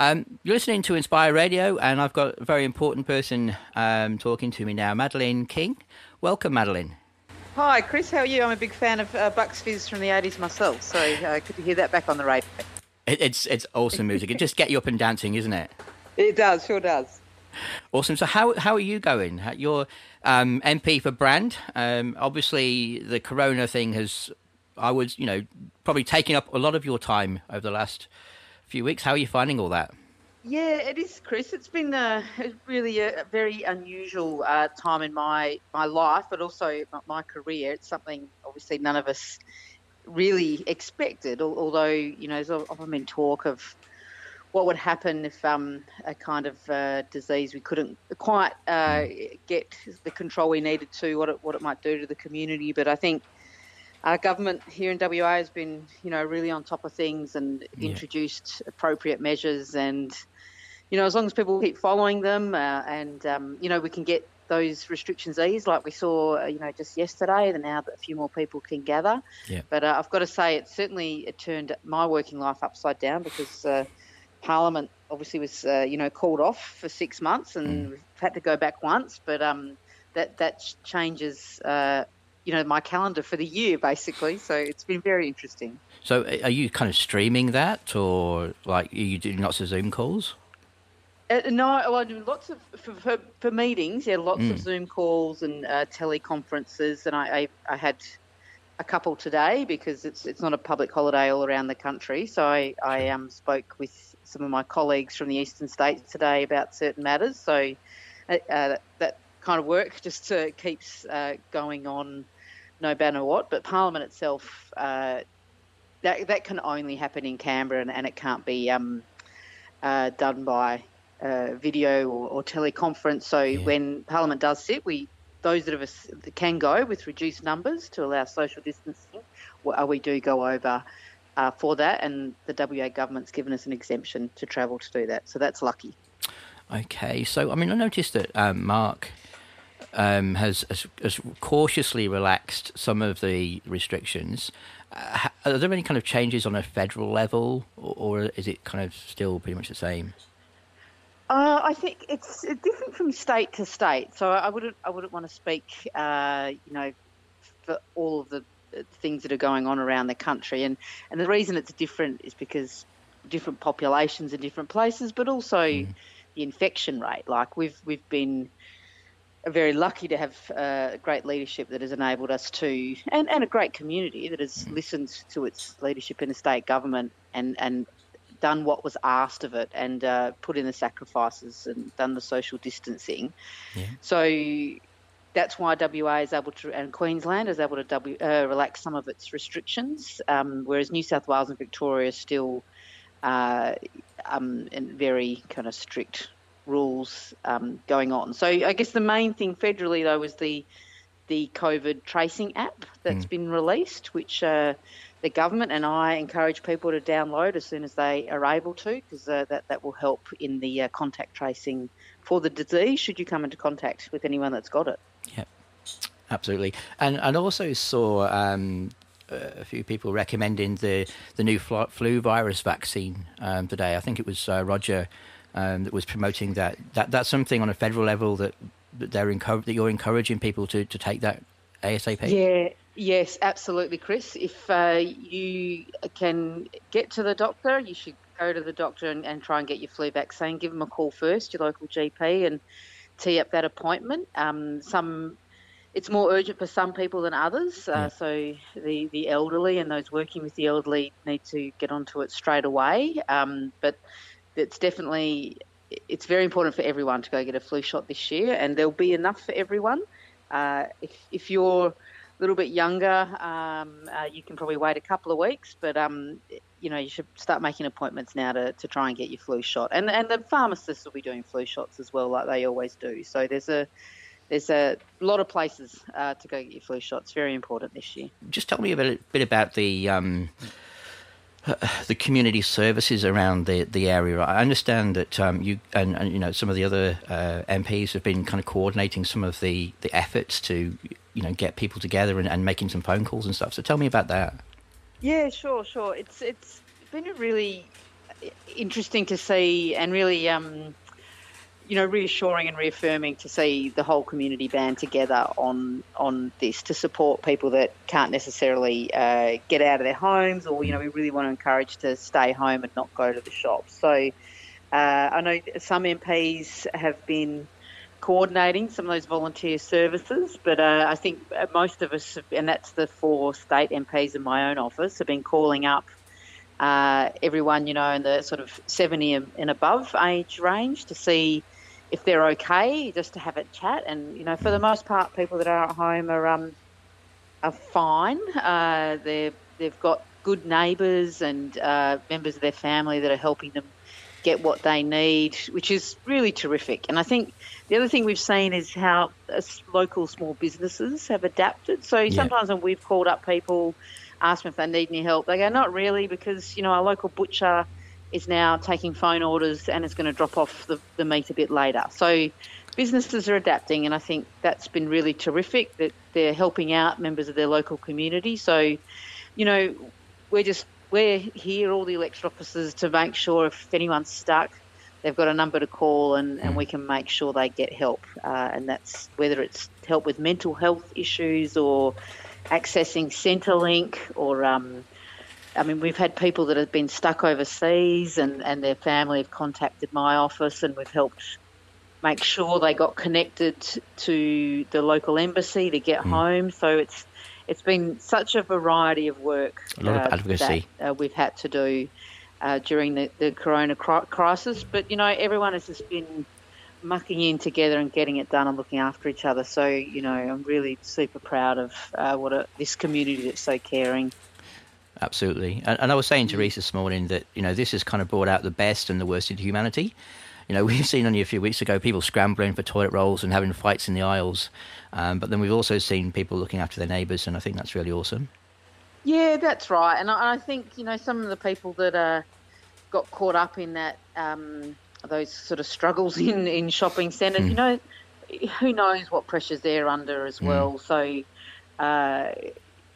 Um, you're listening to Inspire Radio, and I've got a very important person um, talking to me now, Madeleine King. Welcome, Madeleine. Hi, Chris. How are you? I'm a big fan of uh, Bucks Fizz from the 80s myself, so uh, good to hear that back on the radio. It, it's it's awesome music. it just get you up and dancing, isn't it? It does, sure does. Awesome. So how how are you going? You're um, MP for Brand. Um, obviously, the Corona thing has, I would, you know, probably taken up a lot of your time over the last few weeks. How are you finding all that? Yeah, it is, Chris. It's been a, really a, very unusual uh, time in my, my life, but also my career. It's something obviously none of us really expected, although, you know, there's often been talk of what would happen if um, a kind of uh, disease we couldn't quite uh, get the control we needed to, what it, what it might do to the community. But I think our government here in WA has been, you know, really on top of things and yeah. introduced appropriate measures. And, you know, as long as people keep following them uh, and, um, you know, we can get those restrictions eased like we saw, uh, you know, just yesterday, and now that a few more people can gather. Yeah. But uh, I've got to say, it certainly it turned my working life upside down because uh, Parliament obviously was, uh, you know, called off for six months and mm. we've had to go back once. But um, that, that changes uh, you know my calendar for the year basically. So it's been very interesting. So are you kind of streaming that, or like are you doing lots of Zoom calls? Uh, no, well, I do lots of for, for, for meetings. Yeah, lots mm. of Zoom calls and uh, teleconferences, and I, I, I had a couple today because it's it's not a public holiday all around the country. So I I um, spoke with some of my colleagues from the eastern states today about certain matters. So uh, uh that kind of work just uh, keeps uh, going on no matter what. But Parliament itself, uh, that that can only happen in Canberra, and, and it can't be um, uh, done by uh, video or, or, teleconference. So yeah. when Parliament does sit, we those that, have, that can go with reduced numbers to allow social distancing, uh, we do go over. Uh, for that, and the WA government's given us an exemption to travel to do that, so that's lucky. Okay, so I mean, I noticed that um, Mark um, has, has, has, cautiously relaxed some of the restrictions. Uh, are there any kind of changes on a federal level, or, or is it kind of still pretty much the same? Uh, I think it's different from state to state. So I wouldn't I wouldn't want to speak, uh, you know, for all of the things that are going on around the country. And and the reason it's different is because different populations in different places, but also mm. the infection rate. Like we've we've been very lucky to have uh, great leadership that has enabled us to, and, and a great community that has listened to its leadership in the state government and, and done what was asked of it and uh, put in the sacrifices and done the social distancing. Yeah. So that's why WA is able to, and Queensland is able to w, uh, relax some of its restrictions, um, whereas New South Wales and Victoria are still uh, um, in very kind of strict rules um, going on. So I guess the main thing federally though was the the COVID tracing app that's mm. been released, which uh, the government and I encourage people to download as soon as they are able to, because uh, that that will help in the uh, contact tracing for the disease. Should you come into contact with anyone that's got it? Yeah, absolutely. And and also saw. Um, a few people recommending the the new flu virus vaccine um, today. I think it was uh, Roger um, that was promoting that. That that's something on a federal level that, that they're encourage, that you're encouraging people to, to take that ASAP. Yeah. Yes, absolutely, Chris. If uh, you can get to the doctor, you should go to the doctor and, and, try and get your flu vaccine. Give them a call first, your local GP, and tee up that appointment. Um, some it's more urgent for some people than others. Uh. So the, the elderly and those working with the elderly need to get onto it straight away. Um, but it's definitely it's very important for everyone to go get a flu shot this year, and there'll be enough for everyone. Uh, if if you're a little bit younger, um, uh, you can probably wait a couple of weeks, but um, you know you should start making appointments now to, to try and get your flu shot. And and the pharmacists will be doing flu shots as well, like they always do. So there's a there's a lot of places uh, to go get your flu shots. Very important this year. Just tell me a bit, bit about the. Um the community services around the the area. I understand that um, you and, and, you know some of the other uh, MPs have been kind of coordinating some of the, the efforts to you know get people together and, and making some phone calls and stuff. So tell me about that. Yeah, sure, sure. It's it's been really interesting to see and really, um, you know, reassuring and reaffirming to see the whole community band together on on this to support people that can't necessarily uh, get out of their homes, or you know, we really want to encourage to stay home and not go to the shops. So, uh, I know some MPs have been coordinating some of those volunteer services, but uh, I think most of us, and that's the four state MPs in my own office, have been calling up uh, everyone, you know, in the sort of 70 and above age range to see if they're okay, just to have a chat. And, you know, for the most part, people that are at home are, um, are fine. Uh, they're, they've got good neighbours and uh, members of their family that are helping them get what they need, which is really terrific. And I think the other thing we've seen is how local small businesses have adapted. So yeah. sometimes when we've called up people ask them if they need any help. They go, not really, because you know our local butcher is now taking phone orders and is going to drop off the, the meat a bit later. So businesses are adapting, and I think that's been really terrific that they're helping out members of their local community. So, you know, we're just we're here, all the elected officers, to make sure if anyone's stuck, they've got a number to call, and, and we can make sure they get help. Uh, and that's whether it's help with mental health issues or accessing Centrelink or, um, I mean, we've had people that have been stuck overseas and, and their family have contacted my office and we've helped make sure they got connected to the local embassy to get mm. home. So it's it's been such a variety of work a lot uh, of advocacy. that uh, we've had to do uh, during the, the corona crisis. But, you know, everyone has just been mucking in together and getting it done and looking after each other. So, you know, I'm really super proud of uh, what a, this community that's so caring. Absolutely. And, and I was saying to Reese this morning that, you know, this has kind of brought out the best and the worst in humanity. You know, we've seen only a few weeks ago people scrambling for toilet rolls and having fights in the aisles. Um, but then we've also seen people looking after their neighbours, and I think that's really awesome. Yeah, that's right. And I, I think, you know, some of the people that uh, got caught up in that. Um, those sort of struggles in, in shopping centres. Mm. You know, who knows what pressures they're under as hmm. well. Mm. So, uh,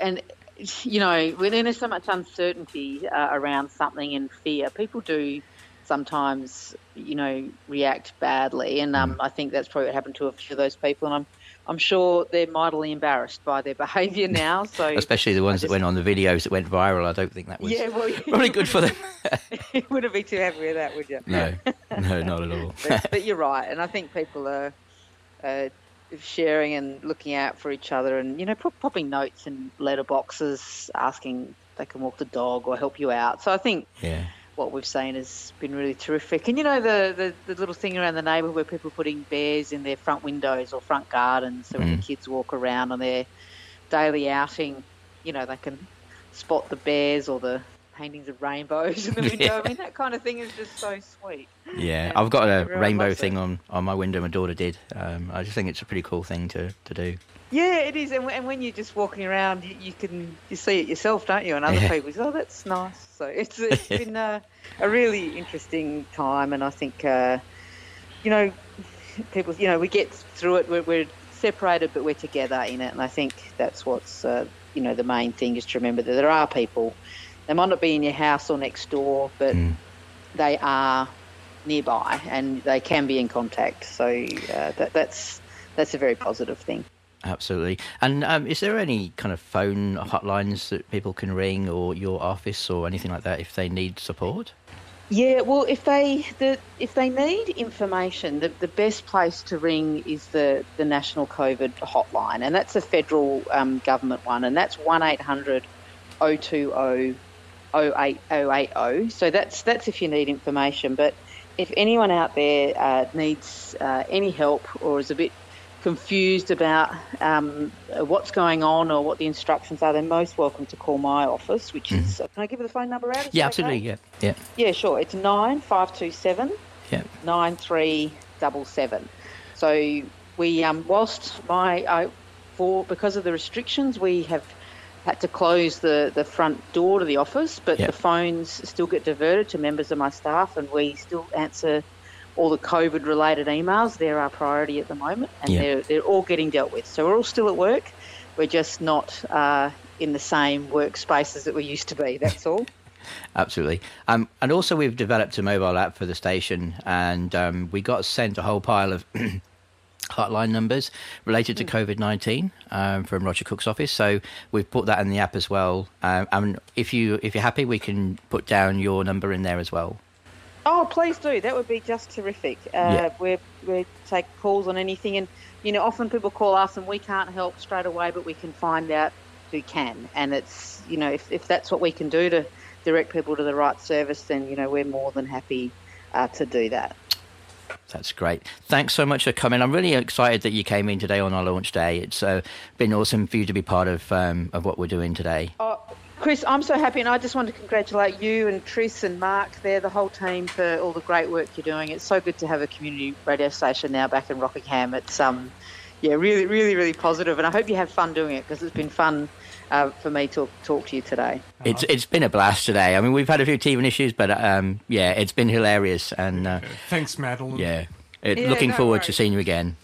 and you know, when there's so much uncertainty uh, around something and fear, people do sometimes, you know, react badly. And um, mm. I think that's probably what happened to a few of those people. And I'm I'm sure they're mightily embarrassed by their behaviour now. So especially the ones just, that went on the videos that went viral. I don't think that was yeah, well, probably good for them. you wouldn't be too happy with that, would you? No, no, not at all. but, but, you're right, and I think people are uh, sharing and looking out for each other, and you know, popping notes in letterboxes, asking they can walk the dog or help you out. So I think yeah what we've seen has been really terrific. And you know the, the, the little thing around the neighbourhood where people are putting bears in their front windows or front gardens, so mm. when the mm. kids walk around on their daily outing, you know they can spot the bears or the paintings of rainbows in the window. Yeah. I mean that kind of thing is just so sweet. Yeah, and I've got a rainbow thing on, on my window. My daughter did. Um, I just think it's a pretty cool thing to, to do. Yeah, it is, and, and when you're just walking around, you, you, can you see it yourself, don't you? And other yeah. people say, "Oh, that's nice." So it's it's been a, a, really interesting time, and I think uh, you know people, you know, we get through it. We're, we're, separated, but we're together in it, and I think that's what's uh, you know the main thing is to remember that there are people. They might not be in your house or next door, but mm. they are nearby, and they can be in contact. So uh, that, that's that's a very positive thing. Absolutely. And um, is there any kind of phone hotlines that people can ring, or your office, or anything like that, if they need support? Yeah, well, if they the, if they need information, the, the best place to ring is the, the National COVID hotline, and that's a federal um, government one, and that's one 020 080 So that's that's if you need information. But if anyone out there uh, needs uh, any help or is a bit confused about um, what's going on or what the instructions are, they're most welcome to call my office, which is. Mm. Can I give you the phone number out? yeah, absolutely. Okay? Yeah, yeah. Yeah, sure. It's nine five two seven. Yeah. Nine three double seven. So we, um, whilst my, I, for because of the restrictions, we have had to close the, the front door to the office, but yep. the phones still get diverted to members of my staff, and we still answer all the COVID related emails. They're our priority at the moment, and they're, they're all getting dealt with. So we're all still at work. We're just not uh, in the same workspaces that we used to be. That's all. Absolutely. Um, and also, we've developed a mobile app for the station, and um, we got sent a whole pile of hotline numbers related to COVID 19 um, from Roger Cook's office. So we've put that in the app as well. Um, and if, you, if you're happy, we can put down your number in there as well. Oh, please do. That would be just terrific. Uh, yeah. we we take calls on anything, and you know, often people call us and we can't help straight away, but we can find out who can. And it's you know, if if that's what we can do to direct people to the right service, then you know, we're more than happy uh, to do that. That's great. Thanks so much for coming. I'm really excited that you came in today on our launch day. It's uh, been awesome for you to be part of um, of what we're doing today. Oh, Chris, I'm so happy, and I just want to congratulate you and Tris and Mark there, the whole team, for all the great work you're doing. It's so good to have a community radio station now back in Rockingham. It's um, yeah, really, really, really positive, and I hope you have fun doing it because it's been fun uh, for me to talk to you today. It's it's been a blast today. I mean, we've had a few teething issues, but um, yeah, it's been hilarious. And uh, thanks, Madeleine. Yeah, it, yeah looking forward worries. to seeing you again.